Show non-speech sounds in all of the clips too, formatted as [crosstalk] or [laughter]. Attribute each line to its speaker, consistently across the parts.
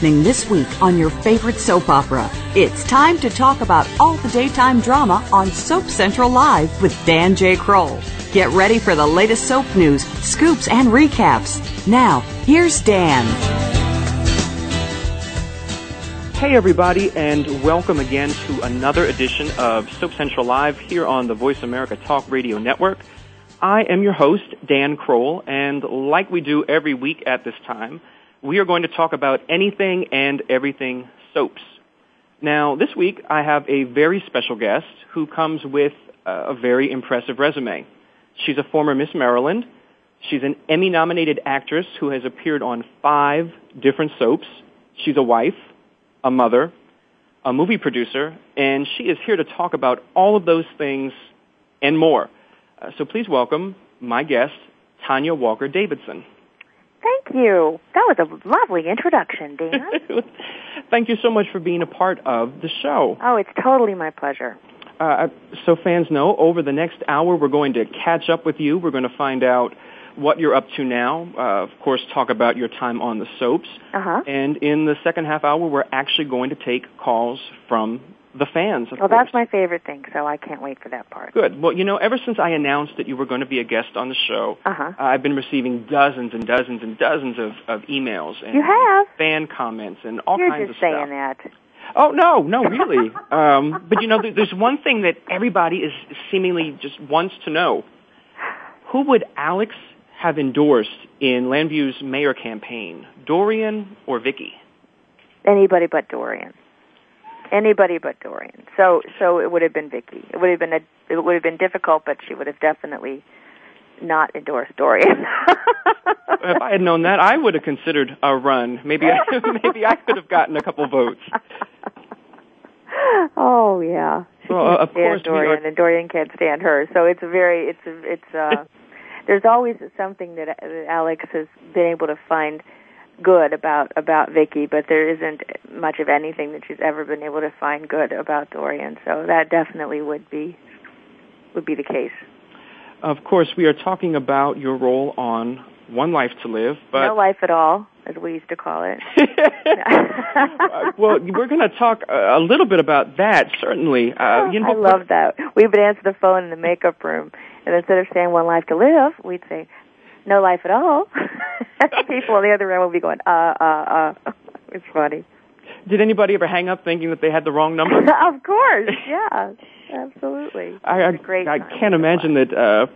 Speaker 1: happening this week on your favorite soap opera. It's time to talk about all the daytime drama on Soap Central Live with Dan J. Kroll. Get ready for the latest soap news, scoops, and recaps. Now, here's Dan.
Speaker 2: Hey, everybody, and welcome again to another edition of Soap Central Live here on the Voice America Talk Radio Network. I am your host, Dan Kroll, and like we do every week at this time, we are going to talk about anything and everything soaps. Now, this week I have a very special guest who comes with a very impressive resume. She's a former Miss Maryland. She's an Emmy-nominated actress who has appeared on five different soaps. She's a wife, a mother, a movie producer, and she is here to talk about all of those things and more. Uh, so please welcome my guest, Tonja Walker Davidson.
Speaker 3: Thank you. That was a lovely introduction, Dana.
Speaker 2: [laughs] Thank you so much for being a part of the show.
Speaker 3: Oh, it's totally my pleasure.
Speaker 2: Uh, so fans know, over the next hour, we're going to catch up with you. We're going to find out what you're up to now. Uh, of course, talk about your time on the soaps. Uh-huh. And in the second half hour, we're actually going to take calls from the fans.
Speaker 3: Of
Speaker 2: well,
Speaker 3: course. that's my favorite thing, so I can't wait for that part.
Speaker 2: Good. Well, you know, ever since I announced that you were going to be a guest on the show, uh-huh. I've been receiving dozens and dozens and dozens of, of emails and
Speaker 3: you have.
Speaker 2: fan comments and all You're kinds
Speaker 3: of stuff. You're just saying that.
Speaker 2: Oh no, no, really. [laughs] um, but you know, there's one thing that everybody is seemingly just wants to know: Who would Alex have endorsed in Llanview's mayor campaign, Dorian or Viki?
Speaker 3: Anybody but Dorian anybody but Dorian. So so it would have been Viki. It would have been a, it would have been difficult, but she would have definitely not endorsed Dorian.
Speaker 2: if I had known that, I would have considered a run. Maybe I, [laughs] maybe I could have gotten a couple votes. [laughs]
Speaker 3: Oh yeah.
Speaker 2: well, uh, of course,
Speaker 3: Dorian, and Dorian can't stand her. So it's a very it's a. it's uh [laughs] there's always something that Alex has been able to find good about about Viki, but there isn't much of anything that she's ever been able to find good about Dorian. So that definitely would be would be the case.
Speaker 2: Of course, we are talking about your role on One Life to Live, but no
Speaker 3: life at all, as we used to call it.
Speaker 2: [laughs] well, we're going to talk a little bit about that. Certainly, uh,
Speaker 3: oh, you know, I love that. We would answer the phone in the makeup room, and instead of saying One Life to Live, we'd say no life at all, [laughs] people on the other end will be going, uh, uh, uh. It's funny.
Speaker 2: Did anybody ever hang up thinking that they had the wrong number? [laughs]
Speaker 3: of course, yeah, absolutely. I, I, great
Speaker 2: I can't imagine that. Uh,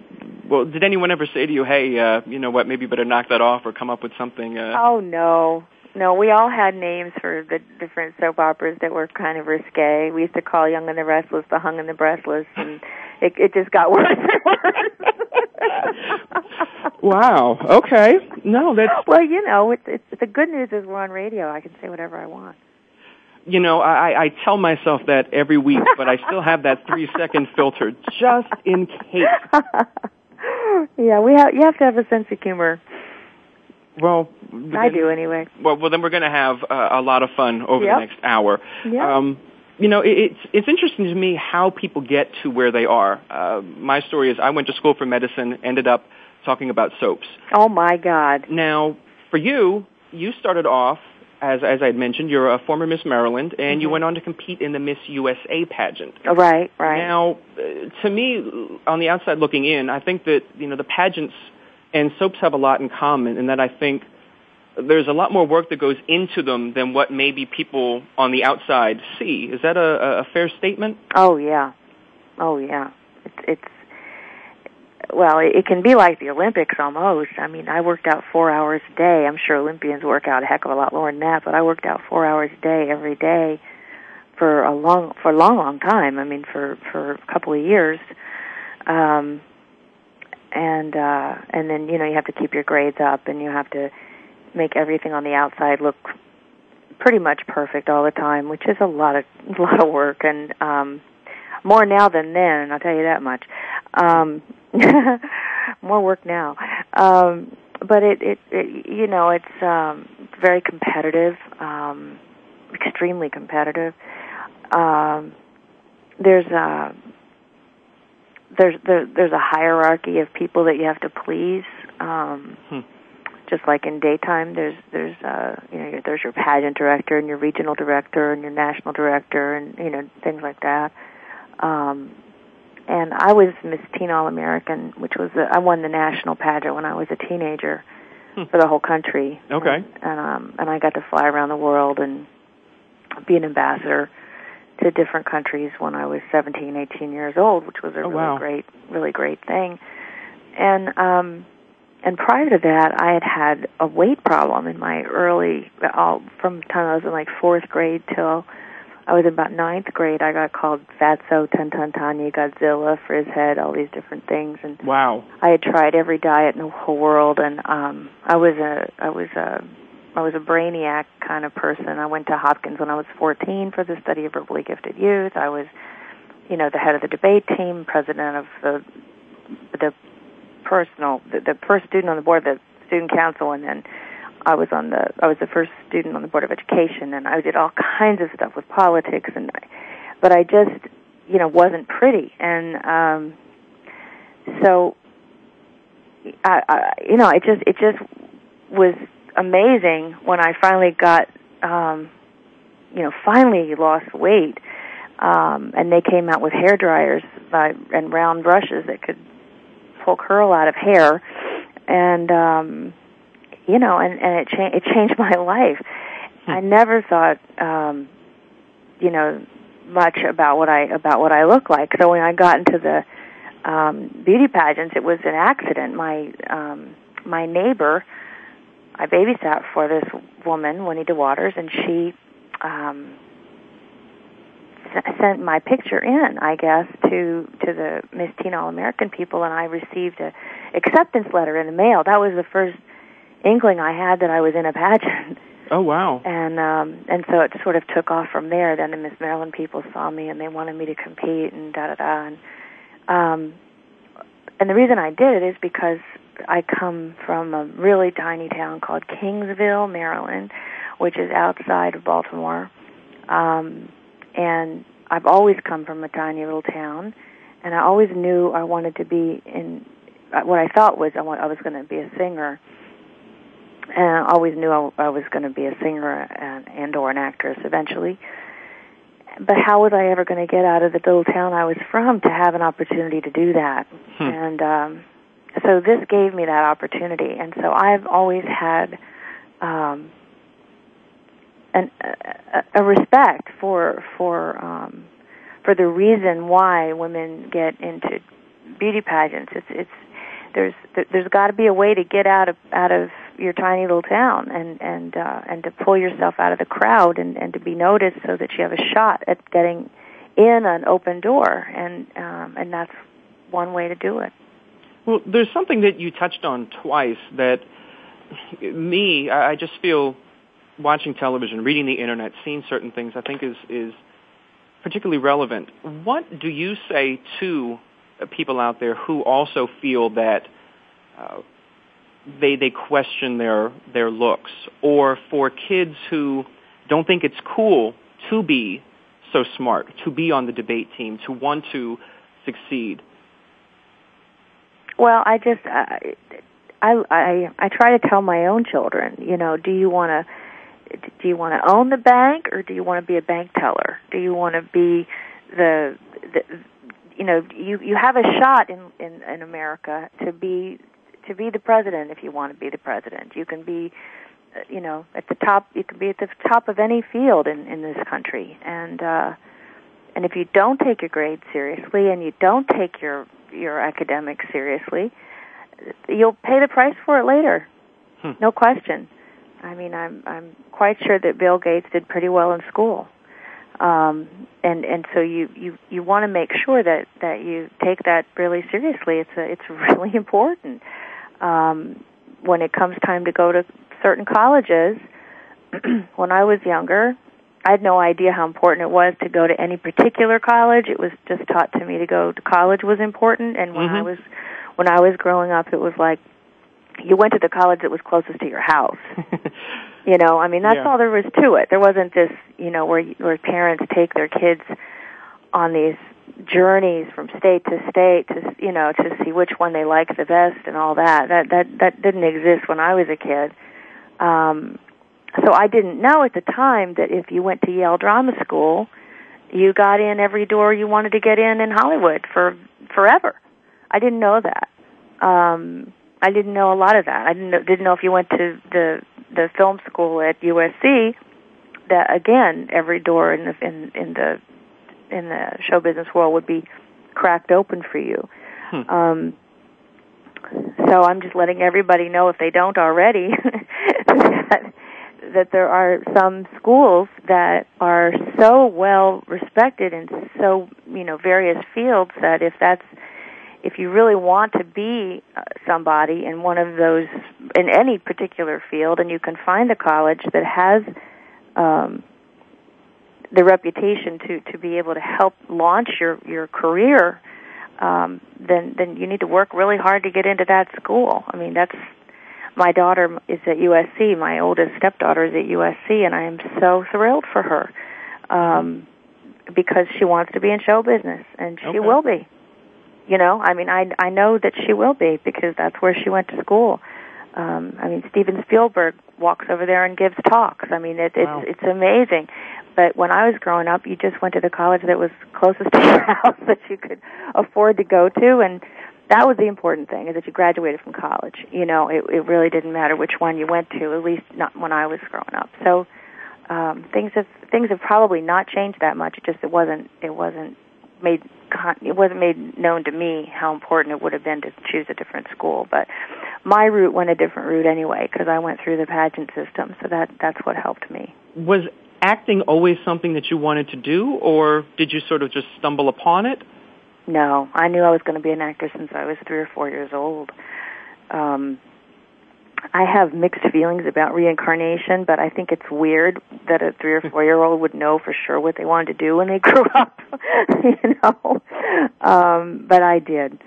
Speaker 2: well, did anyone ever say to you, "Hey, uh, you know what? Maybe you better knock that off or come up with something"?
Speaker 3: Uh... Oh no, no. We all had names for the different soap operas that were kind of risque. We used to call Young and the Restless the Hung and the Breathless, and it, it just got [laughs] worse and worse.
Speaker 2: Wow. Okay. No, that's [gasps]
Speaker 3: well. You know, it's, it's the good news is we're on radio. I can say whatever I want.
Speaker 2: You know, I, I tell myself that every week, but I still have that three [laughs] second filter just in case. [laughs]
Speaker 3: yeah, we have. You have to have a sense of humor.
Speaker 2: Well,
Speaker 3: then,
Speaker 2: I
Speaker 3: do anyway.
Speaker 2: Well, well, then we're going to have uh, a lot of fun over yep. the next hour. Yeah. Um, you know, it's it's interesting to me how people get to where they are. Uh, my story is I went to school for medicine, ended up talking about soaps.
Speaker 3: Oh my God!
Speaker 2: Now, for you, you started off as as I had mentioned, you're a former Miss Maryland, and mm-hmm. you went on to compete in the Miss USA pageant.
Speaker 3: Oh, right, right.
Speaker 2: Now, uh, to me, on the outside looking in, I think that you know the pageants and soaps have a lot in common, and that I think there's a lot more work that goes into them than what maybe people on the outside see. Is that a, a fair statement?
Speaker 3: Oh yeah, oh yeah. It's, it's well, it, can be like the Olympics almost. I mean, I worked out four hours a day. I'm sure Olympians work out a heck of a lot more than that, but I worked out four hours a day every day for a long, for a long, long time. I mean, for for a couple of years. Um, and uh, and then you know you have to keep your grades up, and you have to make everything on the outside look pretty much perfect all the time, which is a lot of [laughs] a lot of work and um more now than then, I'll tell you that much. Um [laughs] More work now. Um, but it, it, it, you know, it's um, very competitive, um, extremely competitive. Um, there's a there's there, there's a hierarchy of people that you have to please. Um, hmm. Just like in daytime, there's there's uh, you know there's your pageant director and your regional director and your national director and you know things like that. Um, and I was Miss Teen All American, which was a, I won the national pageant when I was a teenager hmm. for the whole country.
Speaker 2: Okay,
Speaker 3: and, and um, and I got to fly around the world and be an ambassador to different countries when I was 17, 18 years old, which was a oh, really wow. great, really great thing. And um, and prior to that, I had had a weight problem in my early, all from the time I was in like fourth grade till I was in about ninth grade. I got called Fatso, Tantantani, Godzilla, for his head. all these different things. And
Speaker 2: wow,
Speaker 3: I had tried every diet in the whole world, and um, I was a, I was a, I was a brainiac kind of person. I went to Hopkins when I was 14 for the study of verbally gifted youth. I was, you know, the head of the debate team, president of the, the personal, the, the first student on the board, the student council, and then I was on the I was the first student on the board of education, and I did all [laughs] kinds of stuff with politics, and but I just you know wasn't pretty, and um, so I, I you know it just it just was amazing when I finally got um, you know finally lost weight, um, and they came out with hair dryers by, and round brushes that could pull curl out of hair, and um, you know, and, and it, cha- it changed [laughs] my life. I hmm. never thought, um, you know, much about what I about what I look like. So when I got into the um, beauty pageants, it was an accident. My um, my neighbor, I babysat for this woman, Juanita Waters, and she um, s- sent my picture in, I guess, to to the Miss Teen All American people, and I received a acceptance letter in the mail. That was the first inkling I had that I was in a pageant. [laughs]
Speaker 2: Oh wow!
Speaker 3: And um, and so it sort of took off from there. Then the Miss Maryland people saw me and they wanted me to compete and da da da. And um, and the reason I did it is because I come from a really tiny town called Kingsville, Maryland, which is outside of Baltimore. Um, and I've always come from a tiny little town, and I always knew I wanted to be in what I thought was I, I was going to be a singer and uh, I always knew I, I was going to be a singer and, and or an actress eventually. But how was I ever going to get out of the little town I was from to have an opportunity to do that?
Speaker 2: Hmm.
Speaker 3: And um, so this gave me that opportunity, and so I've always had um, an, a, a respect for for um, for the reason why women get into beauty pageants. It's it's there's there's got to be a way to get out of out of your tiny little town and and uh, and to pull yourself out of the crowd and and to be noticed so that you have a shot at getting in an open door and um, and that's one way to do it.
Speaker 2: Well, there's something that you touched on twice that me I just feel watching television, reading the internet, seeing certain things I think is is particularly relevant. What do you say to people out there who also feel that uh, they they question their their looks or for kids who don't think it's cool to be so smart to be on the debate team to want to succeed
Speaker 3: well i just i i i, I try to tell my own children you know do you want to do you want to own the bank or do you want to be a bank teller do you want to be the, the you know you you have a shot in in in America to be to be the president if you want to be the president. You can be, uh, you know, at the top. You can be at the top of any field in in this country, and uh, and if you don't take your grades seriously and you don't take your your academics seriously, you'll pay the price for it later.
Speaker 2: Hmm.
Speaker 3: No question. I mean, I'm I'm quite sure that Bill Gates did pretty well in school, um, and and so you you you want to make sure that that you take that really seriously. It's a, it's really [laughs] important um, when it comes time to go to certain colleges, [clears throat] when I was younger, I had no idea how important it was to go to any particular college. It was just taught to me to go to college was important, and when mm-hmm. I was when I was growing up, it was like you went to the college that was closest to your house.
Speaker 2: [laughs]
Speaker 3: you know, I mean that's yeah. all there was to it. There wasn't this, you know, where where parents take their kids on these journeys from state to state to you know to see which one they like the best and all that that that that didn't exist when I was a kid um so I didn't know at the time that if you went to Yale Drama School you got in every door you wanted to get in in Hollywood for forever I didn't know that um I didn't know a lot of that I didn't know, didn't know if you went to the the film school at USC that again every door in the in in the in the show business world would be cracked open for you.
Speaker 2: Hmm. Um,
Speaker 3: so I'm just letting everybody know if they don't already [laughs] that, that there are some schools that are so well respected in so you know various fields that if that's if you really want to be uh, somebody in one of those in any particular field and you can find a college that has um, the reputation to to be able to help launch your your career, um, then then you need to work really hard to get into that school. I mean, that's my daughter is at USC. My oldest stepdaughter is at USC, and I am so thrilled for her um, because she wants to be in show business, and she okay. will be. You know, I mean, I I know that she will be because that's where she went to school. Um, I mean, Steven Spielberg walks over there and gives talks. I mean, it, it's wow. it's amazing. But when I was growing up, you just went to the college that was closest [laughs] to your house that you could afford to go to, and that was the important thing is that you graduated from college. You know, it, it really didn't matter which one you went to, at least not when I was growing up. So um, things have things have probably not changed that much. It just it wasn't it wasn't made con- it wasn't made known to me how important it would have been to choose a different school. But my route went a different route anyway because I went through the pageant system, so that that's what helped me.
Speaker 2: Was acting always something that you wanted to do, or did you sort of just stumble upon it?
Speaker 3: No, I knew I was going to be an actor since I was three or four years old. Um, I have mixed feelings about reincarnation, but I think it's weird that a three or [laughs] four year old would know for sure what they wanted to do when they [laughs] grew up, [laughs] you know. Um, but I did,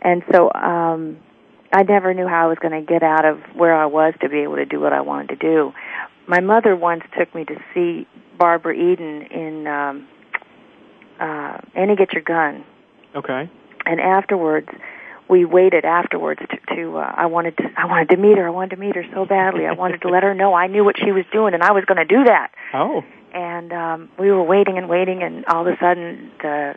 Speaker 3: and so um, I never knew how I was going to get out of where I was to be able to do what I wanted to do my mother once took me to see Barbara Eden in um, uh, Annie Get Your Gun.
Speaker 2: Okay.
Speaker 3: And afterwards, we waited afterwards to, to uh, I wanted to I wanted to meet her. I wanted to meet her so badly. I wanted to let her know I knew what she was doing and I was going to do that.
Speaker 2: Oh.
Speaker 3: And um we were waiting and waiting and all of a sudden the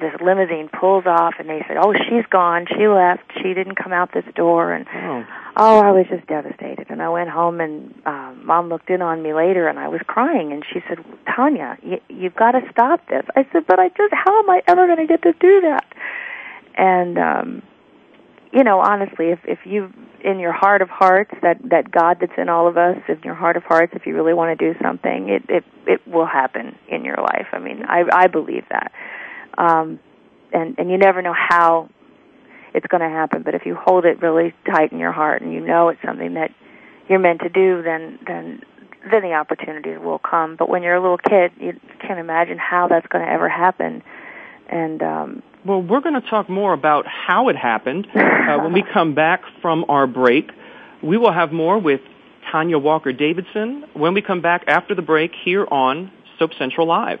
Speaker 3: this limousine pulls off and they said, "Oh, she's gone. She left. She didn't come out this door." And oh, oh
Speaker 2: I
Speaker 3: was just devastated. And I went home and uh, mom looked in on me later and I was crying and she said, "Tonja, you, you've got to stop this." I said, "But I just how am I ever going to get to do that?" And um you know, honestly, if if you in your heart of hearts that that God that's in all of us, in your heart of hearts, if you really want to do something, it it it will happen in your life. I mean, I I believe that um, and and you never know how it's going to happen. But if you hold it really tight in your heart and you know it's something that you're meant to do, then then then the opportunities will come. But when you're a little kid, you can't imagine how that's going to ever happen. And um,
Speaker 2: well, we're going to talk more about how it happened uh, when we come back from our break. We will have more with Tonja Walker Davidson when we come back after the break here on Soap Central Live.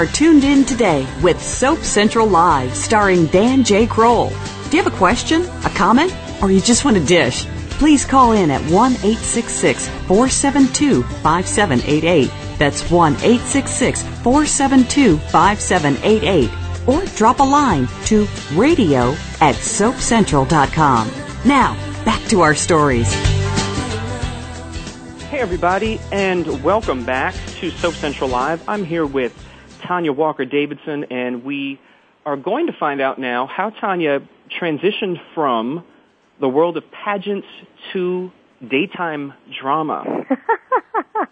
Speaker 1: are tuned in today with Soap Central Live, starring Dan J. Kroll. Do you have a question, a comment, or you just want a dish? Please call in at 1 472 5788. That's 1 472 5788. Or drop a line to radio at soapcentral.com. Now, back to our stories.
Speaker 2: Hey, everybody, and welcome back to Soap Central Live. I'm here with Tonja Walker Davidson, and we are going to find out now how Tonja transitioned from the world of pageants to daytime drama. [laughs]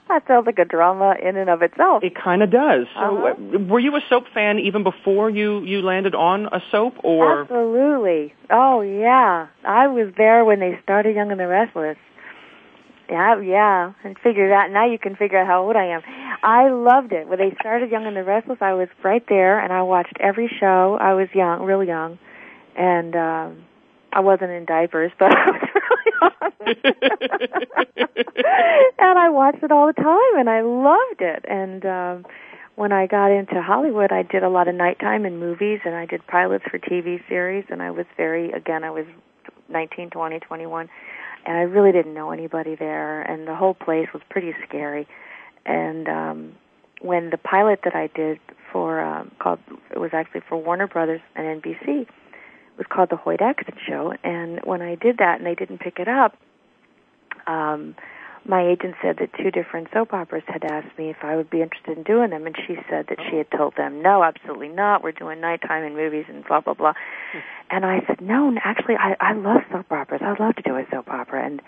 Speaker 3: that sounds like a drama in and of itself.
Speaker 2: It kind of does. So,
Speaker 3: uh-huh. Uh,
Speaker 2: were you a soap fan even before you you landed on a soap, or
Speaker 3: absolutely? Oh yeah, I was there when they started Young and the Restless. Yeah, yeah, and figure that. Now you can figure out how old I am. I loved it. When they started Young and the Restless, I was right there, and I watched every show. I was young, real young, and um, I wasn't in diapers, [laughs] but I was really young. [laughs] and I watched it all the time, and I loved it. And um, when I got into Hollywood, I did a lot of nighttime in movies, and I did pilots for TV series, and I was very, again, I was nineteen, twenty, twenty-one and I really didn't know anybody there, and the whole place was pretty scary. And um, when the pilot that I did for um, called it was actually for Warner Brothers and NBC it was called the Hoyt Axton Show, and when I did that and they didn't pick it up, um, my agent said that two different soap operas had asked me if I would be interested in doing them, and she said that she had told them, no, absolutely not. We're doing nighttime and movies and blah blah blah. Hmm. And I said, no, actually, I I love soap operas. I'd love to do a soap opera. And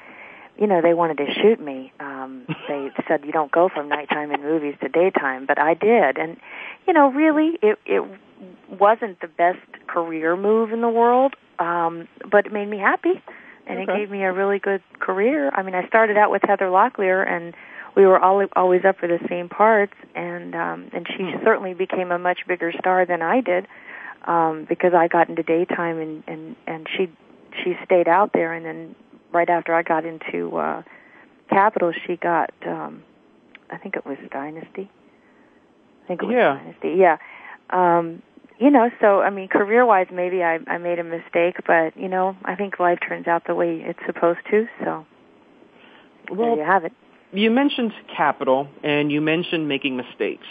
Speaker 3: you know, they wanted to shoot me. Um, they [laughs] said you don't go from nighttime and movies to daytime, but I did. And you know, really, it it wasn't the best career move in the world, um, but it made me happy and okay. it gave me a really good career. I mean, I started out with Heather Locklear, and we were all always up for the same parts, and um, and she mm. certainly became a much bigger star than I did, um, because I got into daytime, and and and she she stayed out there, and then right after I got into uh, Capitol, she got um, I think it was Dynasty. I think it was
Speaker 2: yeah.
Speaker 3: Dynasty. Yeah. Um, you know, so I mean, career-wise, maybe I, I made a mistake, but you know, I think life turns out the way it's supposed to. So, well, there you have it.
Speaker 2: You mentioned Capitol, and you mentioned making mistakes.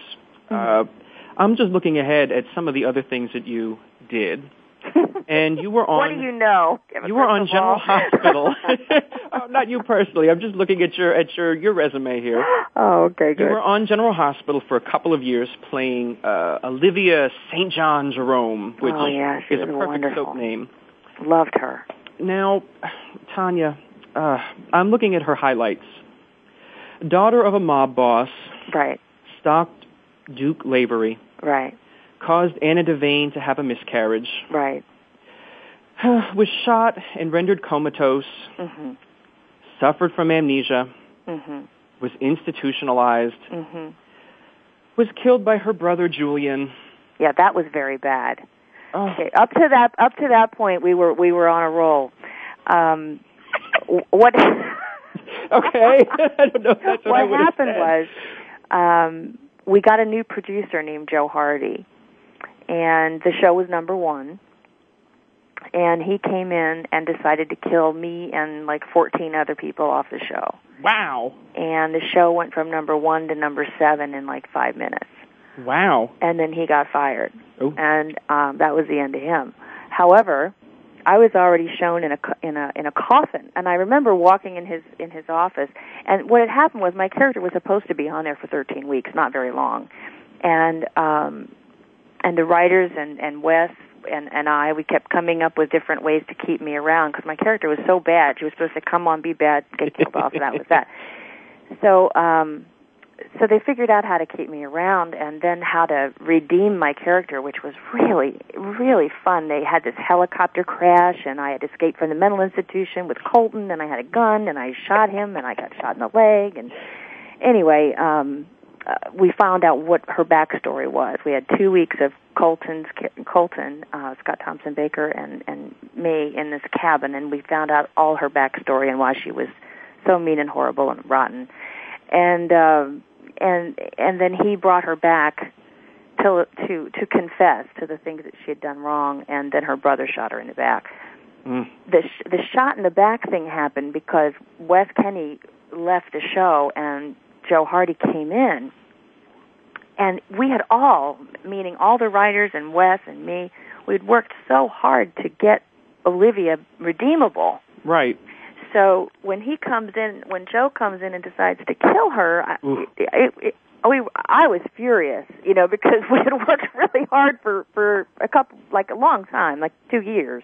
Speaker 2: Mm-hmm. Uh, I'm just looking ahead at some of the other things that you did [laughs] and you were on.
Speaker 3: What do you know?
Speaker 2: you were on General Hospital. oh, [laughs] [laughs] not you personally. I'm just looking at your at your your resume here.
Speaker 3: Oh, okay, good.
Speaker 2: You were on General Hospital for a couple of years, playing uh, Olivia St. John Jerome, which
Speaker 3: oh, yeah,
Speaker 2: is a perfect
Speaker 3: wonderful.
Speaker 2: soap name.
Speaker 3: Loved her.
Speaker 2: Now, Tonja, uh, I'm looking at her highlights. Daughter of a mob boss.
Speaker 3: Right.
Speaker 2: Stopped Duke Lavery.
Speaker 3: Right
Speaker 2: caused Anna Devane to have a miscarriage.
Speaker 3: Right.
Speaker 2: [sighs] was shot and rendered comatose.
Speaker 3: Mm-hmm.
Speaker 2: Suffered from amnesia.
Speaker 3: Mm-hmm.
Speaker 2: Was institutionalized.
Speaker 3: Mm-hmm.
Speaker 2: Was killed by her brother Julian.
Speaker 3: Yeah, that was very bad.
Speaker 2: Oh.
Speaker 3: Okay, up to that up to that point, we were we were on a roll. Um, what?
Speaker 2: [laughs] okay, [laughs] I don't know. What,
Speaker 3: what happened was um, we got a new producer named Joe Hardy, and the show was number one. And he came in and decided to kill me and like 14 other people off the show.
Speaker 2: Wow.
Speaker 3: And the show went from number one to number seven in like five minutes.
Speaker 2: Wow.
Speaker 3: And then he got fired.
Speaker 2: Ooh.
Speaker 3: And um, that was the end of him. However, I was already shown in a in a in a coffin, and I remember walking in his in his office. And what had happened was my character was supposed to be on there for 13 weeks, not very long. And um, and the writers and and Wes and and I we kept coming up with different ways to keep me around because my character was so bad. She was supposed to come on, be bad, get killed off, and that was that. [laughs] So um, so they figured out how to keep me around, and then how to redeem my character, which was really really fun. They had this helicopter crash, and I had escaped from the mental institution with Colton, and I had a gun, and I shot him, and I got shot in the leg, and anyway. um we found out what her backstory was. We had two weeks of Colton's Colton uh, Scott Thompson Baker and and me in this cabin, and we found out all her backstory and why she was so mean and horrible and rotten, and uh, and and then he brought her back to to to confess to the things that she had done wrong, and then her brother shot her in the back. Mm. The sh- the shot in the back thing happened because Wes Kenney left the show and Joe Hardy came in and we had all, meaning all the writers and Wes and me, we'd worked so hard to get Olivia redeemable.
Speaker 2: Right.
Speaker 3: So when he comes in, when Joe comes in and decides to kill her, I, I, I was furious, you know, [laughs] because we had worked really hard for for a couple like a long time, like 2 years,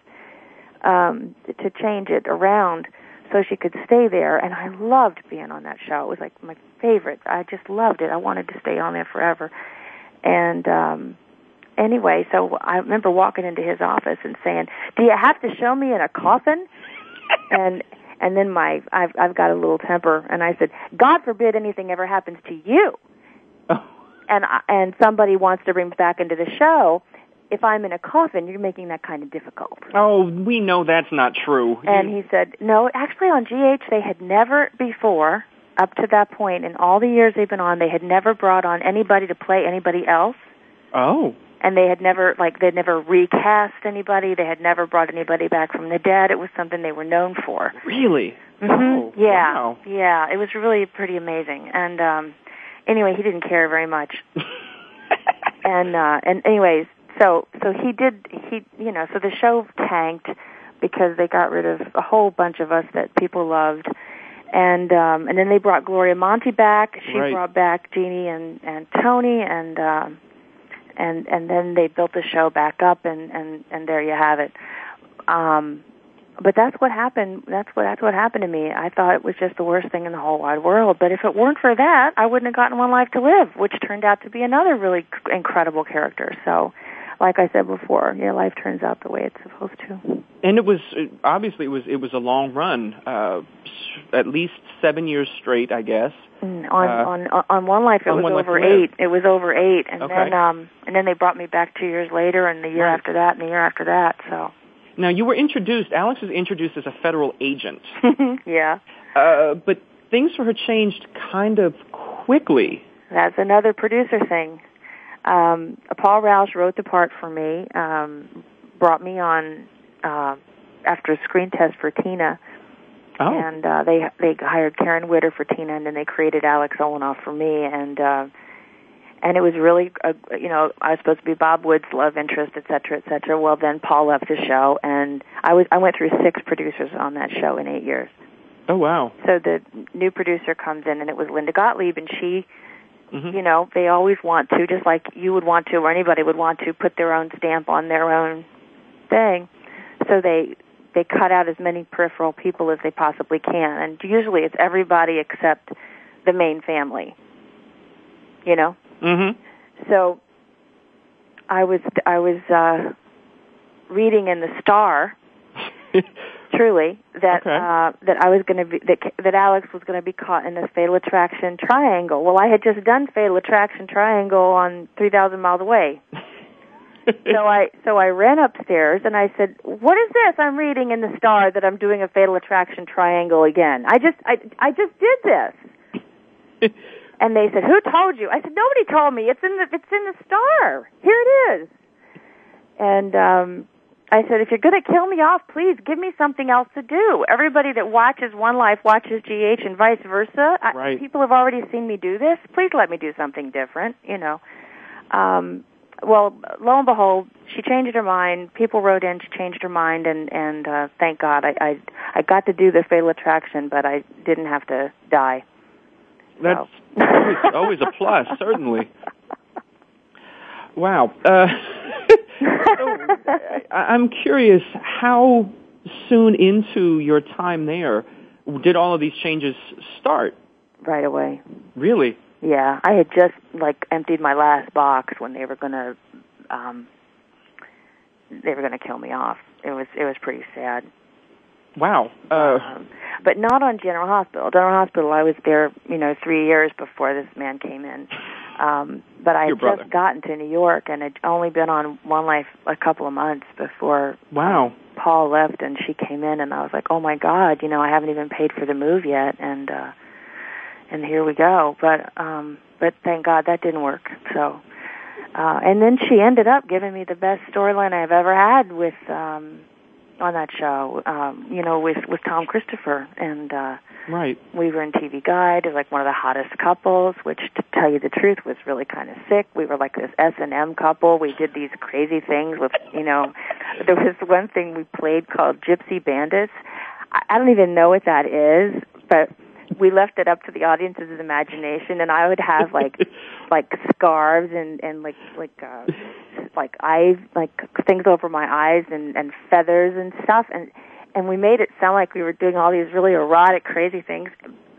Speaker 3: um to change it around so she could stay there. And I loved being on that show. It was like my favorite. I just loved it. I wanted to stay on there forever. And um anyway, so I remember walking into his office and saying, "Do you have to show me in a coffin?" [laughs] and and then my I've I've got a little temper, and I said, "God forbid anything ever happens to you." Oh. And I, and somebody wants to bring me back into the show, if I'm in a coffin, you're making that kind of difficult.
Speaker 2: Oh, we know that's not true.
Speaker 3: And he said, no, actually on GH they had never before, up to that point, in all the years they've been on, they had never brought on anybody to play anybody else.
Speaker 2: Oh.
Speaker 3: And they had never, like, they'd never recast anybody. They had never brought anybody back from the dead. It was something they were known for.
Speaker 2: Really? Mm-hmm. Oh,
Speaker 3: yeah.
Speaker 2: Wow.
Speaker 3: Yeah. It was really pretty amazing. And, um, anyway, he didn't care very much. [laughs] and uh and anyways so so he did he you know so the show tanked because they got rid of a whole bunch of us that people loved and um and then they brought Gloria Monty back she
Speaker 2: right.
Speaker 3: brought back Jeannie and and Tony and um and and then they built the show back up and and and there you have it um but that's what happened that's what that's what happened to me i thought it was just the worst thing in the whole wide world but if it weren't for that i wouldn't have gotten one life to live which turned out to be another really incredible character so like I said before, your life turns out the way it's supposed to.
Speaker 2: And it was obviously it was it was a long run, uh, at least seven years straight, I guess.
Speaker 3: Mm, on uh, on on one life it on was over eight. It was over eight, and okay. then um and then they brought me back two years later, and the year right. after that, and the year after that. So.
Speaker 2: Now you were introduced. Alex was introduced as a federal agent.
Speaker 3: [laughs] yeah.
Speaker 2: Uh, but things for her changed kind of quickly.
Speaker 3: That's another producer thing. Um, Paul Rauch wrote the part for me, um, brought me on uh, after a screen test for Tina.
Speaker 2: Oh.
Speaker 3: And uh, they they hired Karen Witter for Tina, and then they created Alex Olanov for me, and uh, and it was really a, you know I was supposed to be Bob Wood's love interest, et cetera, et cetera. Well, then Paul left the show, and I was I went through six producers on that show in eight years.
Speaker 2: Oh wow!
Speaker 3: So the new producer comes in, and it was Linda Gottlieb, and she Mm-hmm. You know, they always want to, just like you would want to, or anybody would want to, put their own stamp on their own thing. So they they cut out as many peripheral people as they possibly can, and usually it's everybody except the main family. You know.
Speaker 2: hmm
Speaker 3: So I was I was uh, reading in the Star [laughs] truly that okay. uh, that I was going to be that that Alex was going to be caught in this fatal attraction triangle. Well, I had just done fatal attraction triangle on three thousand miles away. [laughs]
Speaker 2: so
Speaker 3: I so I ran upstairs and I said, "What is this? I'm reading in the star that I'm doing a fatal attraction triangle again. I just I I just did this." [laughs] and they said, "Who told you?" I said, "Nobody told me. It's in the it's in the star. Here it is." And um I said, if you're going to kill me off, please give me something else to do. Everybody that watches One Life watches GH and vice versa. Right. I, people have already seen me do this. Please let me do something different, you know. Um, well, lo and behold, she changed her mind. People wrote in, she changed her mind, and, and uh, thank God I, I, I got to do the fatal attraction, but I didn't have to die.
Speaker 2: That's so. always, always a plus, certainly. [laughs] Wow. Uh, so, I'm curious how soon into your time there did all of these changes start?
Speaker 3: Right away.
Speaker 2: Really?
Speaker 3: Yeah, I had just like emptied my last box when they were gonna um, they were gonna kill me off. It was it was pretty sad.
Speaker 2: Wow.
Speaker 3: Uh, um, but not on General Hospital. General Hospital, I was there, you know, three years before this man came in. Um, but
Speaker 2: I had
Speaker 3: just gotten to New York and had only been on One Life a couple of months before
Speaker 2: wow.
Speaker 3: Paul left and she came in and I was like, oh my God, you know, I haven't even paid for the move yet. And, uh, and here we go. But, um, but thank God that didn't work. So, uh, and then she ended up giving me the best storyline I've ever had with, um, on that show, um, you know, with with Tom Christopher and uh right. were in TV Guide, like one of the hottest couples, which to tell you the truth was really kind of sick. We were like this S and M couple. We did these crazy things with, you know, there was one thing we played called Gypsy Bandits. I, I don't even know what that is, but we left it up to the audience's imagination and I would have like [laughs] like scarves and and like like uh like eyes, like things over my eyes and and feathers and stuff, and and we made it sound like we were doing all these really erotic, crazy things.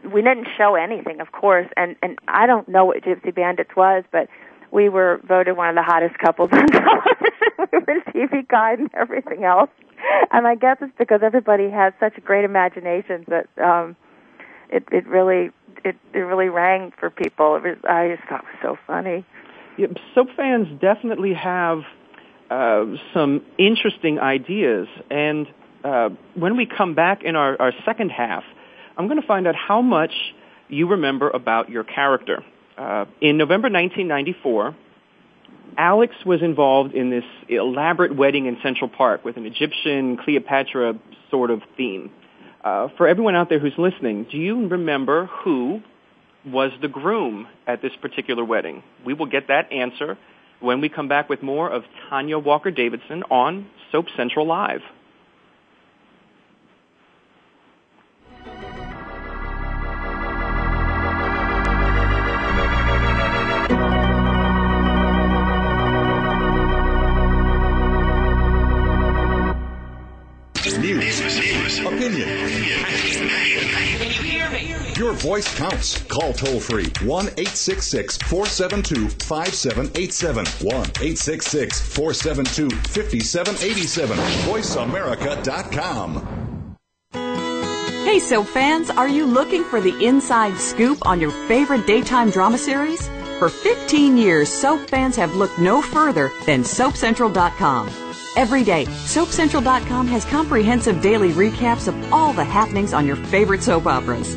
Speaker 3: We didn't show anything, of course, and and I don't know what Gypsy Bandits was, but we were voted one of the hottest couples [laughs] on television. [laughs] we were TV guide and everything else, and I guess it's because everybody has such a great imagination that um, it it really it it really rang for people. It was I just thought it was so funny
Speaker 2: soap fans definitely have uh, some interesting ideas. And uh, when we come back in our, our second half, I'm going to find out how much you remember about your character. Uh, in November 1994, Alex was involved in this elaborate wedding in Central Park with an Egyptian Cleopatra sort of theme. Uh, for everyone out there who's listening, do you remember who was the groom at this particular wedding? We will get that answer when we come back with more of Tonja Walker Davidson on Soap Central Live.
Speaker 4: Your voice counts. Call toll free 1 866 472 5787. 1 866 472 5787. VoiceAmerica.com.
Speaker 5: Hey, so fans, are you looking for the inside scoop on your favorite daytime drama series? For 15 years, soap fans have looked no further than SoapCentral.com. Every day, SoapCentral.com has comprehensive daily recaps of all the happenings on your favorite soap operas.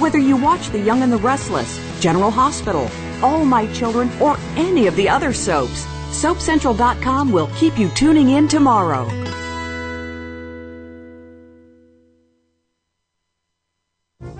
Speaker 5: Whether you watch The Young and the Restless, General Hospital, All My Children, or any of the other soaps, SoapCentral.com will keep you tuning in tomorrow.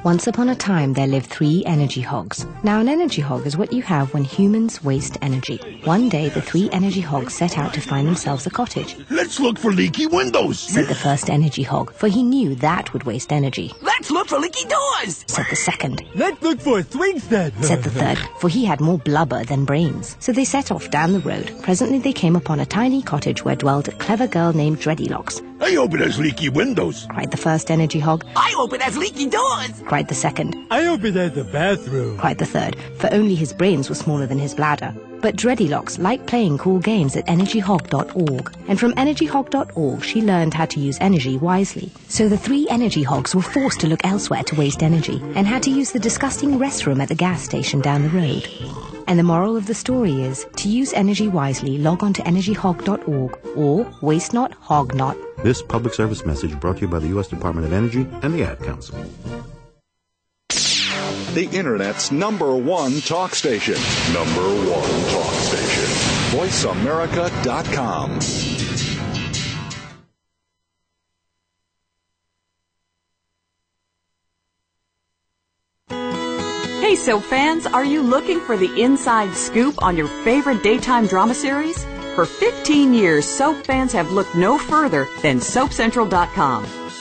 Speaker 6: Once upon a time, there lived three energy hogs. Now, an energy hog is what you have when humans waste energy. One day, the three energy hogs set out to find themselves a cottage.
Speaker 7: Let's look for leaky windows, said the first energy hog, for he knew that would waste energy.
Speaker 8: Let's look for leaky doors, said the second.
Speaker 9: Let's look for a swing set, said the third, for he had more blubber than brains.
Speaker 6: So they set off down the road. Presently, they came upon a tiny cottage where dwelled a clever girl named Dreadilocks,
Speaker 10: I hope it has leaky windows, cried the first energy hog.
Speaker 11: I hope it has leaky doors, cried the second.
Speaker 12: I hope it has a bathroom, cried the third, for only his brains were smaller than his bladder.
Speaker 6: But Dreadylocks liked playing cool games at energyhog.org, and from energyhog.org she learned how to use energy wisely. So the three energy hogs were forced to look elsewhere to waste energy, and had to use the disgusting restroom at the gas station down the road. And the moral of the story is to use energy wisely, log on to energyhog.org or waste not, hog not.
Speaker 13: This public service message brought to you by the U.S. Department of Energy and the Ad Council
Speaker 4: the Internet's number one talk station. Number one talk station. VoiceAmerica.com.
Speaker 5: Hey, soap fans, are you looking for the inside scoop on your favorite daytime drama series? For 15 years, soap fans have looked no further than SoapCentral.com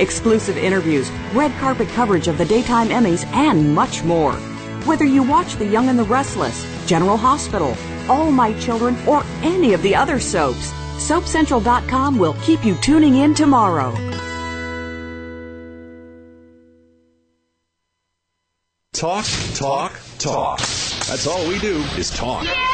Speaker 5: exclusive interviews, red carpet coverage of the daytime Emmys, and much more. Whether you watch The Young and the Restless, General Hospital, All My Children, or any of the other soaps, SoapCentral.com will keep you tuning in tomorrow.
Speaker 4: Talk, talk, talk. That's all we do is talk. Yeah!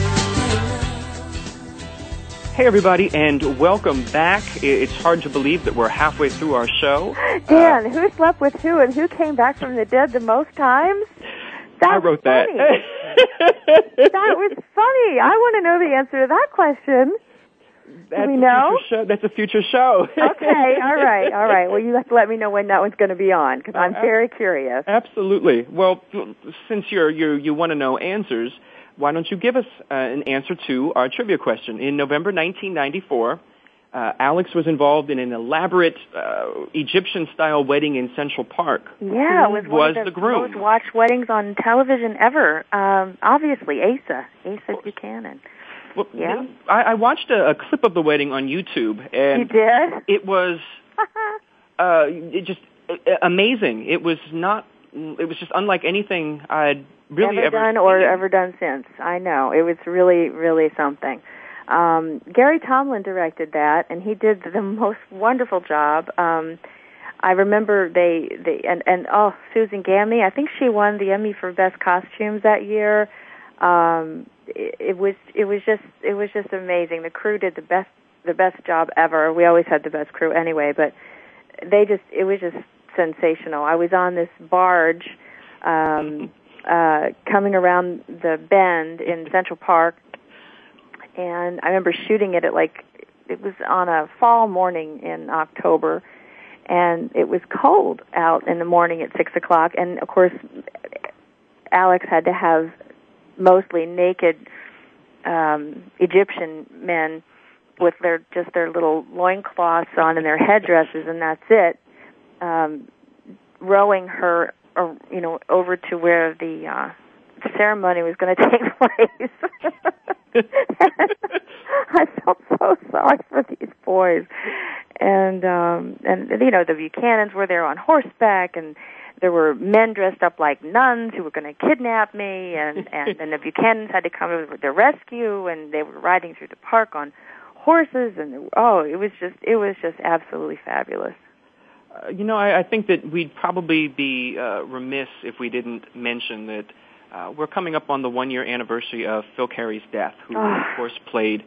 Speaker 2: Hey, everybody, and welcome back. It's hard to believe that we're halfway through our show. [gasps]
Speaker 3: Uh, Dan, uh, who slept with who and who came back from the dead the most times?
Speaker 2: That's I
Speaker 3: wrote
Speaker 2: that. [laughs]
Speaker 3: that was funny. I want to know the answer to that question. That's we know?
Speaker 2: That's a future show.
Speaker 3: [laughs] okay, all right, all right. Well, you have to let me know when that one's going to be on because uh, I'm uh, very curious.
Speaker 2: Absolutely. Well, since you're you you want to know answers, why don't you give us uh, an answer to our trivia question? In November 1994, uh, Alex was involved in an elaborate uh, Egyptian-style wedding in Central Park.
Speaker 3: Yeah, Who it was, was the, the, groom. most watched weddings on television ever. Um, obviously, Asa, Asa Buchanan.
Speaker 2: Well, yeah, I, I watched a, a clip of the wedding on YouTube, and you
Speaker 3: did.
Speaker 2: It was [laughs] uh, it just uh, uh, amazing. It was not. It was just unlike anything I'd really ever,
Speaker 3: ever done or ever done since. I know it was really, really something. Um, Gary Tomlin directed that, and he did the [laughs] most wonderful job. Um, I remember they, they and and oh, Susan Gammie. I think she won the Emmy for Best Costumes that year. Um, it, it was it was just it was just amazing. The crew did the best the best job ever. We always had the best crew anyway, but they just it was just sensational. I was on this barge um [laughs] uh, coming around the bend in Central Park, and I remember shooting it at like it was on a fall morning in October, and it was cold out in the morning at six o'clock, and of course, Alex had to have mostly naked um, Egyptian men with their just their little loincloths on and their headdresses, and that's it. Um, rowing her or, you know, over to where the uh, ceremony was going [laughs] to take place. [laughs] I felt so sorry for these boys, and um, and you know the Buchanans were there on horseback, and there were men dressed up like nuns who were going to kidnap me, and [laughs] and and the Buchanans had to come to their rescue, and they were riding through the park on horses, and oh, it was just it was just absolutely fabulous.
Speaker 2: Uh, you know, I, I think that we'd probably be uh, remiss if we didn't mention that uh, we're coming up on the one-year anniversary of Phil Carey's death, who oh. of course played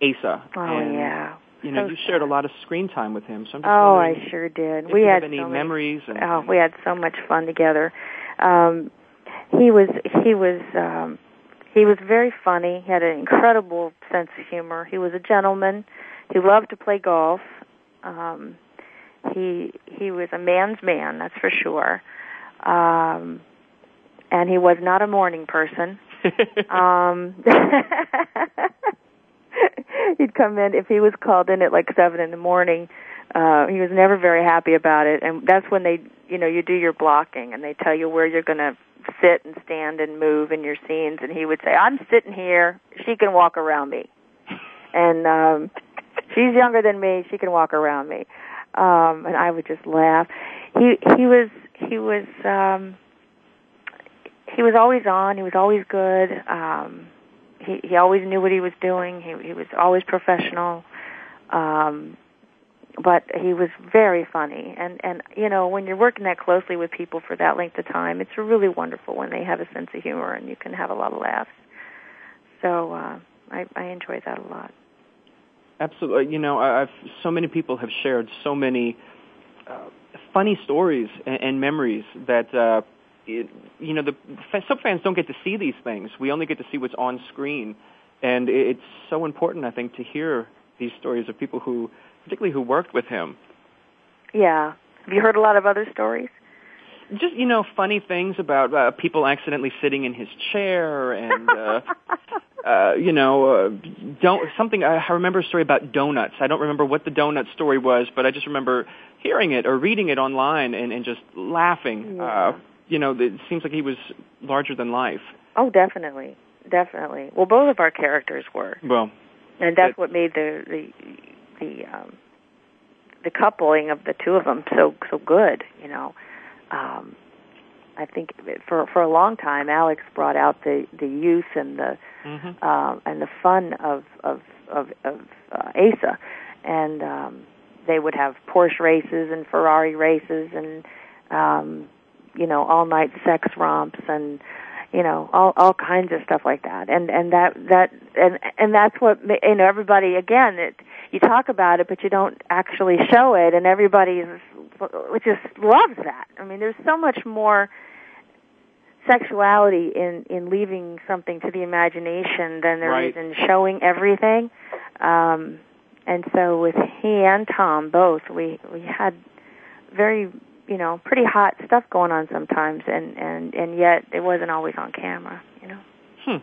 Speaker 2: Asa. Oh
Speaker 3: and, yeah.
Speaker 2: You know,
Speaker 3: so
Speaker 2: you shared a lot of screen time with him. So I'm just oh,
Speaker 3: I sure did. we had any so
Speaker 2: memories. Many, and,
Speaker 3: oh, we had so much fun together. Um, he was he was um, he was very funny. He had an incredible sense of humor. He was a gentleman. He loved to play golf. Um, he he was a man's man, that's for sure. Um, and he was not a morning person. [laughs] um, [laughs] he'd come in if he was called in at like seven in the morning. Uh, he was never very happy about it, and that's when they, you know, you do your blocking and they tell you where you're going to sit and stand and move in your scenes. And he would say, "I'm sitting here. She can walk around me." and um she's younger than me she can walk around me um and I would just laugh. He he was he was um he was always on, he was always good. Um he he always knew what he was doing. He he was always professional. Um but he was very funny and and you know when you're working that closely with people for that length of time it's really wonderful when they have a sense of humor and you can have a lot of laughs so uh i i enjoy that a lot
Speaker 2: Absolutely. You know, I've so many people have shared so many uh, funny stories and, and memories that uh, it, you know the Some fans don't get to see these things. We only get to see what's on screen, and it's so important, I think, to hear these stories of people who, particularly who worked with him.
Speaker 3: Yeah. Have you heard a lot of other stories?
Speaker 2: just you know funny things about uh, people accidentally sitting in his chair and uh
Speaker 3: [laughs]
Speaker 2: Uh, you know, uh, don't something. I, I remember a story about donuts. I don't remember what the donut story was, but I just remember hearing it or reading it online and, and just laughing. Yeah. Uh, you know, it seems like he was larger than life.
Speaker 3: Oh, definitely, definitely. Well, both of our characters were.
Speaker 2: Well,
Speaker 3: and that's what made the the the um, the coupling of the two of them so so good. You know, um, I think for for a long time, Alex brought out the the youth and the
Speaker 2: mm-hmm. uh,
Speaker 3: and the fun of of of, of uh, ASA, and um, they would have Porsche races and Ferrari races and um, you know all night sex romps and you know all all kinds of stuff like that and and that that and and that's what you know everybody again it you talk about it but you don't actually show it and everybody just loves that i mean there's so much more sexuality in in leaving something to the imagination than there right. is in showing everything. Um, and so with he and Tom both, we we had very you know pretty hot stuff going on sometimes, and and and yet it wasn't always on camera, you know. Hmm.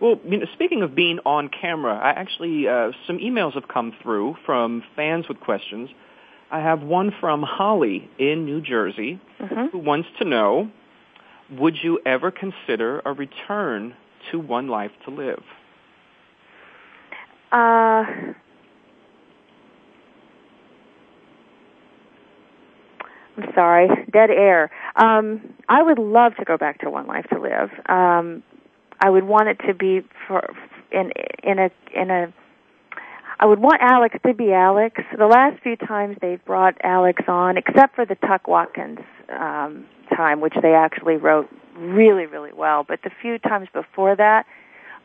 Speaker 2: Well, you know, speaking of being on camera, I actually uh, some emails have come through from fans with questions. I have one from Holly in New Jersey
Speaker 3: mm-hmm. who
Speaker 2: wants to know would you ever consider a return to one life to live?
Speaker 3: Uh, I'm sorry, dead air. Um, I would love to go back to One Life to Live. Um, I would want it to be for in in a in a. I would want Alex to be Alex. The last few times they've brought Alex on, except for the Tuck Watkins um, time, which they actually wrote really, really well. But the few times before that,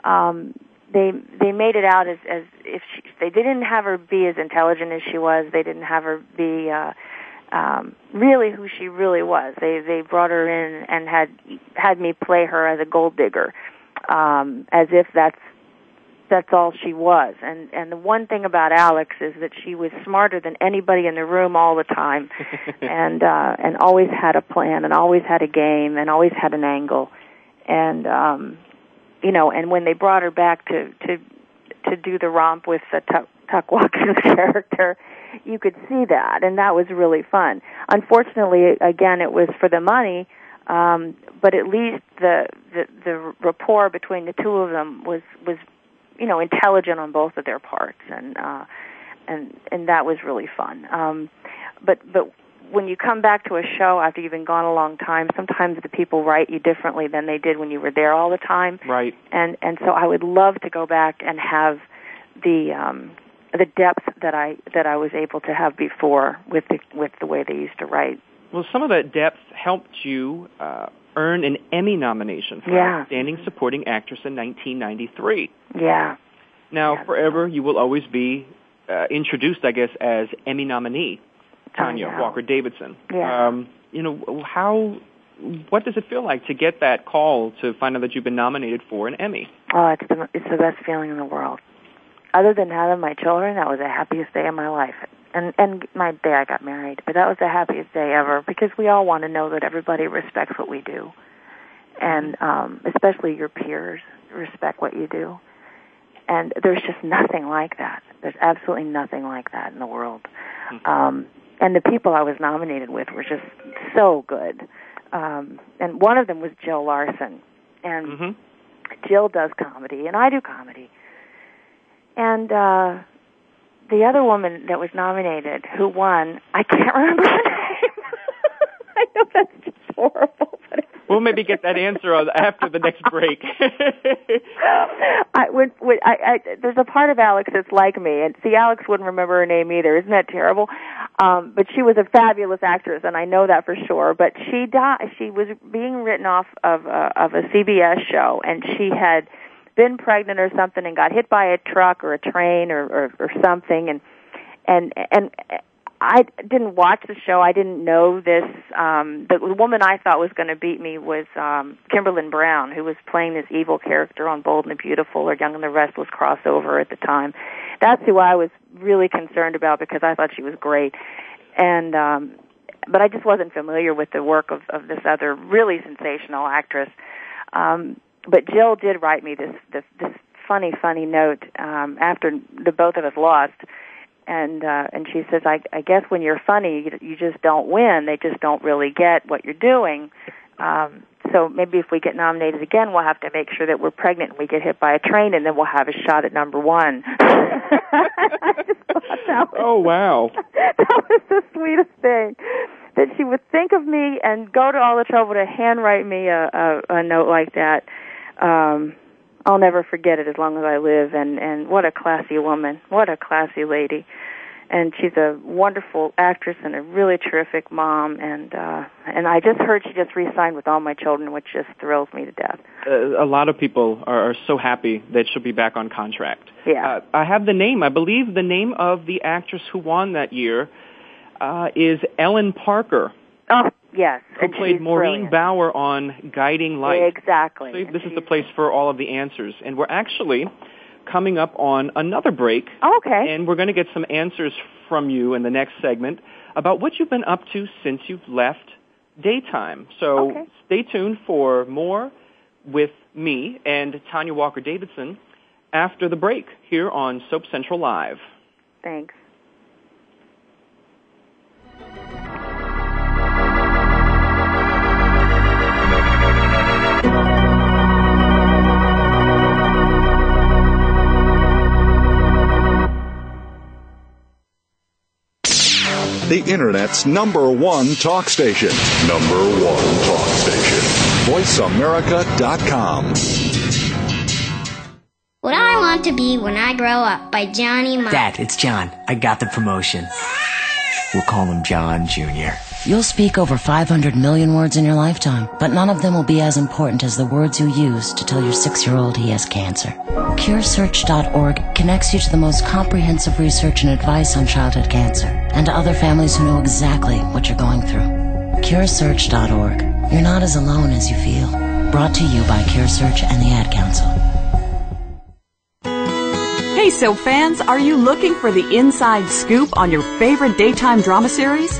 Speaker 3: um, they they made it out as as if she, they didn't have her be as intelligent as she was. They didn't have her be uh, um, really who she really was. They they brought her in and had had me play her as a gold digger, um, as if that's that's all she was. And and the one thing about Alex is that she was smarter than anybody in the room all the time, [laughs] and uh, and always had a plan, and always had a game, and always had an angle, and um, you know, and when they brought her back to to to do the romp with the Tuck, Tuck walker's [laughs] character, you could see that, and that was really fun. Unfortunately, again, it was for the money. Um, but at least the, the the rapport between the two of them was was you know intelligent on both of their parts, and uh, and and that was really fun. Um, but but when you come back to a show after you've been gone a long time, sometimes the people write you differently than they did when you were there all the time.
Speaker 2: Right.
Speaker 3: And and so I would love to go back and have the um the depth that I that I was able to have before with the with the way they used to write.
Speaker 2: Well, some of that depth helped you uh earned an Emmy nomination for
Speaker 3: yeah. Outstanding
Speaker 2: Supporting Actress in 1993. Yeah. Now, yeah. forever, you will always be uh, introduced, I guess, as Emmy nominee Tonja Walker Davidson.
Speaker 3: Yeah. Um,
Speaker 2: you know, how what does it feel like to get that call to find out that you've been nominated for an Emmy?
Speaker 3: Oh, it's the it's the best feeling in the world. Other than having my children, that was the happiest day of my life and and my day I got married, but that was the happiest day ever because we all want to know that everybody respects what we do, and mm-hmm. um, especially your peers respect what you do. And there's just nothing like that. There's absolutely nothing like that in the world. Mm-hmm. Um, and the people I was nominated with were just so good. Um, and one of them was Jill Larson, and
Speaker 2: mm-hmm.
Speaker 3: Jill does comedy, and I do comedy. And uh, the other woman that was nominated who won, I can't remember her name. [laughs] I know that's just horrible. But
Speaker 2: we'll maybe get that answer after the next break.
Speaker 3: [laughs] I, when, when, I, I, there's a part of Alex that's like me, and see, Alex wouldn't remember her name either. Isn't that terrible? Um, but she was a fabulous actress, and I know that for sure. But she died. She was being written off of uh, of a CBS show, and she had been pregnant or something and got hit by a truck or a train or or, or something and and and I didn't watch the show. I didn't know this. Um, the woman I thought was going to beat me was um, Kimberlin Brown, who was playing this evil character on Bold and the Beautiful or Young and the Restless crossover at the time. That's who I was really concerned about because I thought she was great. And um, but I just wasn't familiar with the work of, of this other really sensational actress. Um, but Jill did write me this this, this funny funny note um, after the both of us lost, and uh, and she says, I, I guess when you're funny, you, you just don't win. They just don't really get what you're doing. Um, so maybe if we get nominated again, we'll have to make sure that we're pregnant and we get hit by a train, and then we'll have a shot at number one. was,
Speaker 2: [laughs] oh wow! [laughs] That
Speaker 3: was the sweetest thing that she would think of me and go to all the trouble to handwrite me a, a, a note like that um, I'll never forget it as long as I live. And and what a classy woman, what a classy lady, and she's a wonderful actress and a really terrific mom. And uh, and I just heard she just re-signed with all my children, which just thrills me to death.
Speaker 2: Uh, a lot of people are, are so happy that she'll be back on contract. Yeah, uh, I have the name. I believe the name of the actress who won that year uh, is Ellen Parker.
Speaker 3: Oh, Yes, who
Speaker 2: played Maureen
Speaker 3: brilliant.
Speaker 2: Bauer on Guiding Light.
Speaker 3: Exactly. So
Speaker 2: this is the place for all of the answers, and we're actually coming up on another break.
Speaker 3: Oh, okay.
Speaker 2: And we're going to get some answers from you in the next segment about what you've been up to since you've left daytime.
Speaker 3: So okay.
Speaker 2: stay tuned for more with me and Tonja Walker Davidson after the break here on Soap Central Live.
Speaker 3: Thanks.
Speaker 4: the Internet's number one talk station. Number one talk station. VoiceAmerica.com.
Speaker 14: What I Want to Be When I Grow Up by Johnny Marr.
Speaker 15: Dad, it's John. I got the promotion. We'll call him John Jr.
Speaker 16: You'll speak over 500 million words in your lifetime, but none of them will be as important as the words you use to tell your six year old he has cancer. CureSearch.org connects you to the most comprehensive research and advice on childhood cancer and to other families who know exactly what you're going through. CureSearch.org. You're not as alone as you feel. Brought to you by CureSearch and the Ad Council.
Speaker 5: Hey, so fans, are you looking for the inside scoop on your favorite daytime drama series?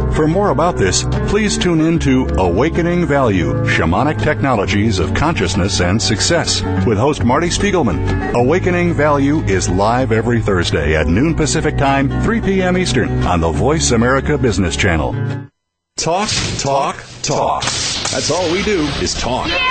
Speaker 17: For more about this, please tune in to Awakening Value Shamanic Technologies of Consciousness and Success with host Marty Spiegelman. Awakening Value is live every Thursday at noon Pacific Time, 3 p.m. Eastern on the Voice America Business Channel.
Speaker 4: Talk, talk, talk. That's all we do is talk. Yeah!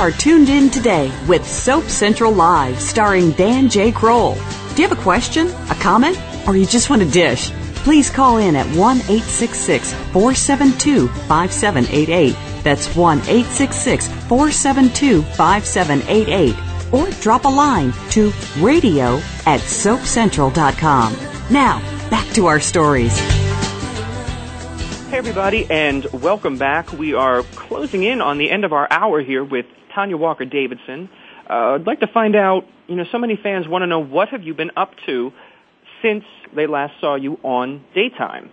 Speaker 5: are tuned in today with Soap Central Live starring Dan J. Kroll. Do you have a question, a comment, or you just want a dish? Please call in at 1 866 472 5788. That's 1 866 472 5788. Or drop a line to radio at soapcentral.com. Now, back to our stories.
Speaker 2: Hey, everybody, and welcome back. We are closing in on the end of our hour here with Tonja Walker Davidson. Uh, I'd like to find out, you know, so many fans want to know what have you been up to since they last saw you on daytime?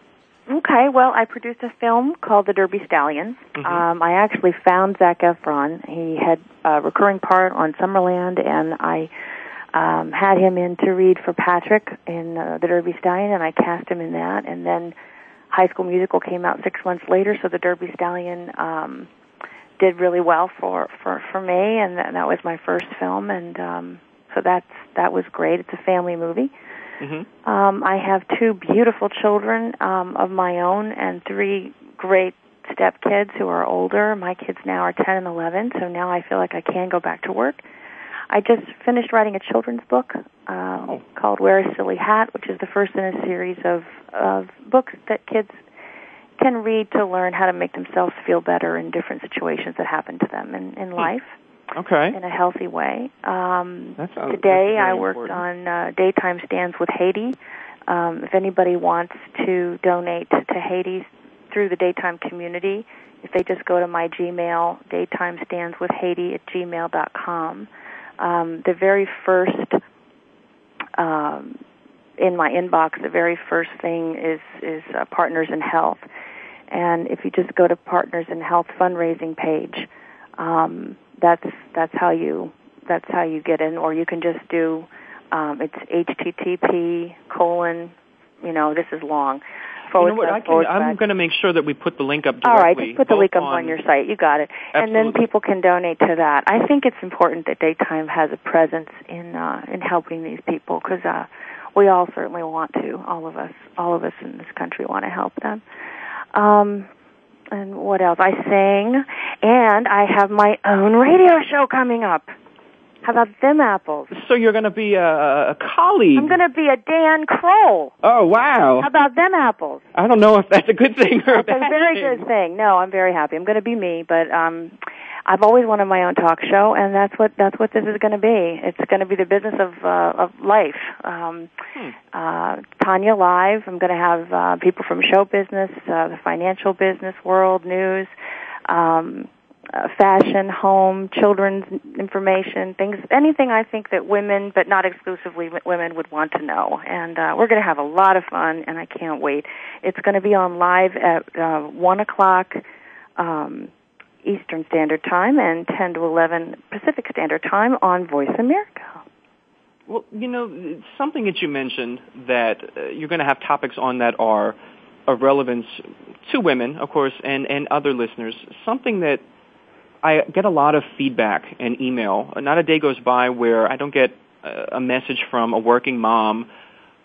Speaker 3: Okay, well, I produced a film called The Derby Stallion. Mm-hmm. Um, I actually found Zac Efron. He had a recurring part on Summerland, and I um, had him in to read for Patrick in uh, The Derby Stallion, and I cast him in that. And then High School Musical came out six months later, so The Derby Stallion um, did really well for for for me, and that, that was my first film, and um, so that's that was great. It's a family movie.
Speaker 2: Mm-hmm.
Speaker 3: Um, I have two beautiful children um, of my own and three great stepkids who are older. My kids now are 10 and 11, so now I feel like I can go back to work. I just finished writing a children's book uh, oh. called Wear a Silly Hat, which is the first in a series of, of books that kids can read to learn how to make themselves feel better in different situations that happen to them in, in hmm. life.
Speaker 2: Okay.
Speaker 3: In a healthy way. Um,
Speaker 2: that's,
Speaker 3: today
Speaker 2: I
Speaker 3: worked
Speaker 2: important. on
Speaker 3: uh, daytime stands with Haiti. Um, if anybody wants to donate to Haiti through the daytime community, if they just go to my Gmail, daytime stands with Haiti at gmail dot com. Um, the very first um, in my inbox, the very first thing is is uh, Partners in Health, and if you just go to Partners in Health fundraising page, um, that's that's how you that's how you get in. Or you can just do um, it's HTTP colon. You know this is long.
Speaker 2: you know what, can, I'm going to make sure that we put the link up directly.
Speaker 3: All right, just put the link up on, on, your site. You got it. Absolutely. And then people can donate to that. I think it's important that Daytime has a presence in uh, in helping these people because uh, we all certainly want to. All of us, all of us in this country want to help them. Um, and what else? I sing, and I have my own radio show coming up. How about them apples?
Speaker 2: So you're going to be a, a colleague.
Speaker 3: I'm going to be a Dan Kroll.
Speaker 2: Oh wow!
Speaker 3: How about them apples?
Speaker 2: I don't know if that's a good thing or that's a bad very
Speaker 3: good thing. No, I'm very happy. I'm going to be me, but um, I've always wanted my own talk show, and that's what that's what this is going to be. It's going to be the business of uh, of life. Um, hmm. uh, Tonja Live. I'm going to have uh, people from show business, uh, the financial business world, news. Um, uh, fashion, home, children's information, things, anything I think that women, but not exclusively women, would want to know. And uh, we're going to have a lot of fun, and I can't wait. It's going to be on live at uh, 1 o'clock um, Eastern Standard Time and 10 to 11 Pacific Standard Time on Voice America.
Speaker 2: Well, you know, something that you mentioned that uh, you're going to have topics on that are of relevance to women, of course, and, and other listeners. Something that I get a lot of feedback and email. Not a day goes by where I don't get a message from a working mom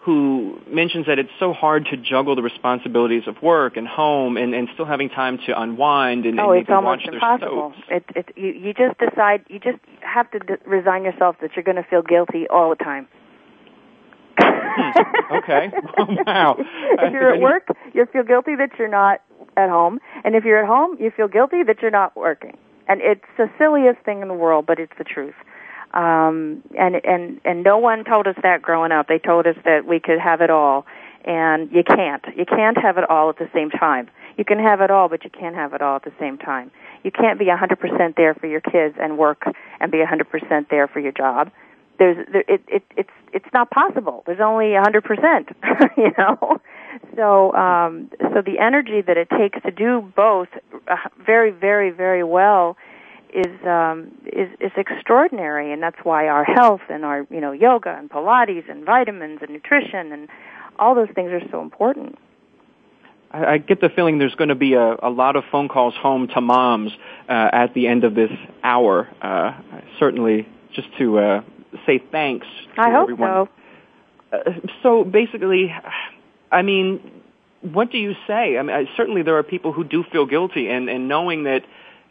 Speaker 2: who mentions that it's so hard to juggle the responsibilities of work and home and, and still having time to unwind and, oh, and it's almost impossible.
Speaker 3: It, it, you, you just decide, you just have to d- resign yourself that you're going to feel guilty all the time.
Speaker 2: Hmm. okay. [laughs] [laughs] wow. If
Speaker 3: you're at work, you feel guilty that you're not at home, and if you're at home, you feel guilty that you're not working and it's the silliest thing in the world, but it's the truth. Um, and and and no one told us that growing up. They told us that we could have it all, and you can't. You can't have it all at the same time. You can have it all, but you can't have it all at the same time. You can't be 100% there for your kids and work, and be 100% there for your job. There's there, it, it it's it's not possible. There's only 100%. [laughs] you know. So, um, so the energy that it takes to do both uh, very, very, very well is um, is is extraordinary, and that's why our health and our you know yoga and Pilates and vitamins and nutrition and all those things are so important.
Speaker 2: I, I get the feeling there's going to be a, a lot of phone calls home to moms uh, at the end of this hour. Uh, certainly, just to uh, say thanks. I
Speaker 3: hope
Speaker 2: everyone. so. Uh, so basically I mean, what do you say? I mean, I, certainly there are people who do feel guilty, and, and knowing that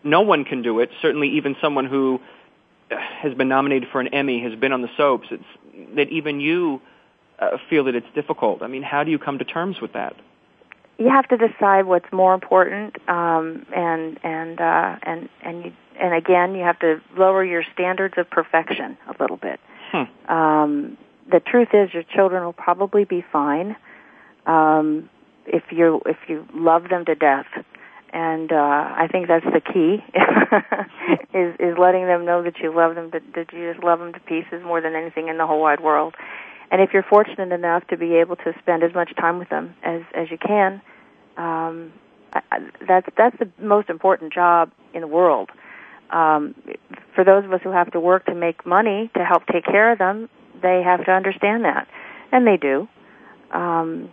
Speaker 2: no one can do it, certainly even someone who uh, has been nominated for an Emmy, has been on the soaps, it's, that even you uh, feel that it's difficult. I mean, how do you come to terms with that?
Speaker 3: You have to decide what's more important, um, and and uh, and and you, and again, you have to lower your standards of perfection a little bit. Hmm. Um, the truth is, your children will probably be fine um, if you if you love them to death. And uh, I think that's the key [laughs] is is letting them know that you love them that, that you just love them to pieces more than anything in the whole wide world. And if you're fortunate enough to be able to spend as much time with them as as you can, um, I, that's that's the most important job in the world. Um, for those of us who have to work to make money to help take care of them, they have to understand that, and they do. Um,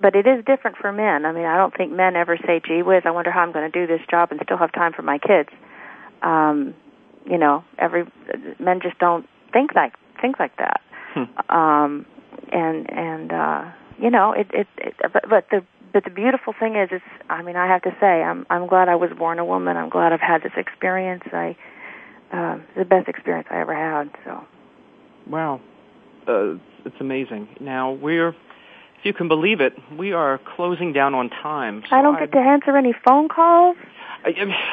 Speaker 3: but it is different for men. I mean, I don't think men ever say, "Gee whiz, I wonder how I'm going to do this job and still have time for my kids." Um, you know, every men just don't think like think like that.
Speaker 2: Hmm. Um,
Speaker 3: and and uh, you know, it, it, it but, but the but the beautiful thing is, it's. I mean, I have to say, I'm I'm glad I was born a woman. I'm glad I've had this experience. I uh, the best experience I ever had.
Speaker 2: So, wow, uh, it's amazing. Now we're you can believe it, we are closing down on time. So
Speaker 3: I don't get to answer any phone calls.
Speaker 2: I,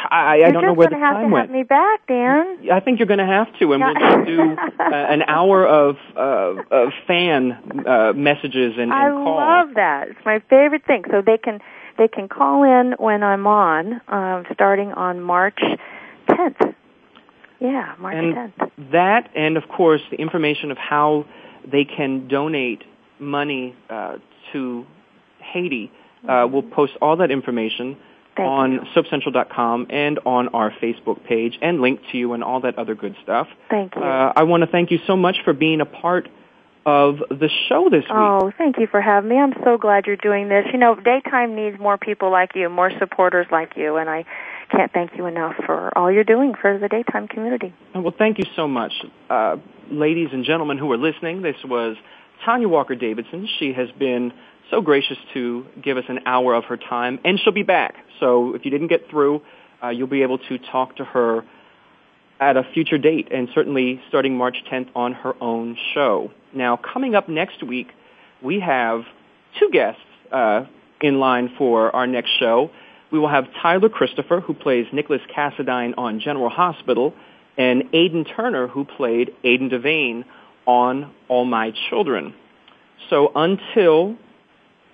Speaker 3: I, I don't
Speaker 2: know where the
Speaker 3: time went. You're just going to have to have me
Speaker 2: back, Dan. I think you're going to have to, and we'll do uh, an hour of uh, of fan uh, messages and, and I
Speaker 3: calls. I love that. It's my favorite thing. So they can they can call in when I'm on, um, starting on March 10th. Yeah, March
Speaker 2: and 10th. That, and of course, the information of how they can donate money uh, to Haiti. Uh, we'll post all that information Thank on you. soapcentral.com and on our Facebook page and link to you and all that other good stuff.
Speaker 3: Thank you.
Speaker 2: Uh, I want to thank you so much for being a part of the show this week.
Speaker 3: Oh, thank you for having me. I'm so glad you're doing this. You know, daytime needs more people like you, more supporters like you, and I can't thank you enough for all you're doing for the daytime community.
Speaker 2: Well, thank you so much. Uh, ladies and gentlemen who are listening, this was Tonja Walker Davidson. She has been so gracious to give us an hour of her time, and she'll be back. So if you didn't get through, uh, you'll be able to talk to her at a future date, and certainly starting March 10th on her own show. Now, coming up next week, we have two guests uh, in line for our next show. We will have Tyler Christopher, who plays Nicholas Cassadine on General Hospital, and Aiden Turner, who played Aidan Devane on all my children. So until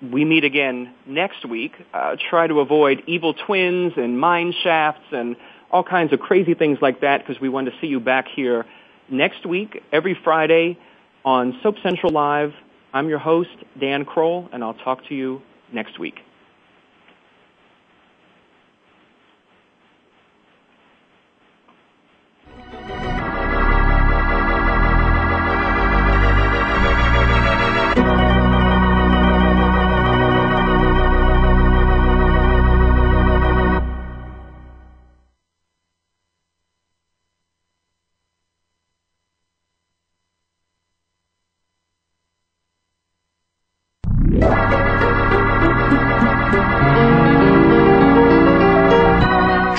Speaker 2: we meet again next week, uh, try to avoid evil twins and mine shafts and all kinds of crazy things like that because we want to see you back here next week, every Friday on Soap Central Live. I'm your host, Dan Kroll, and I'll talk to you next week.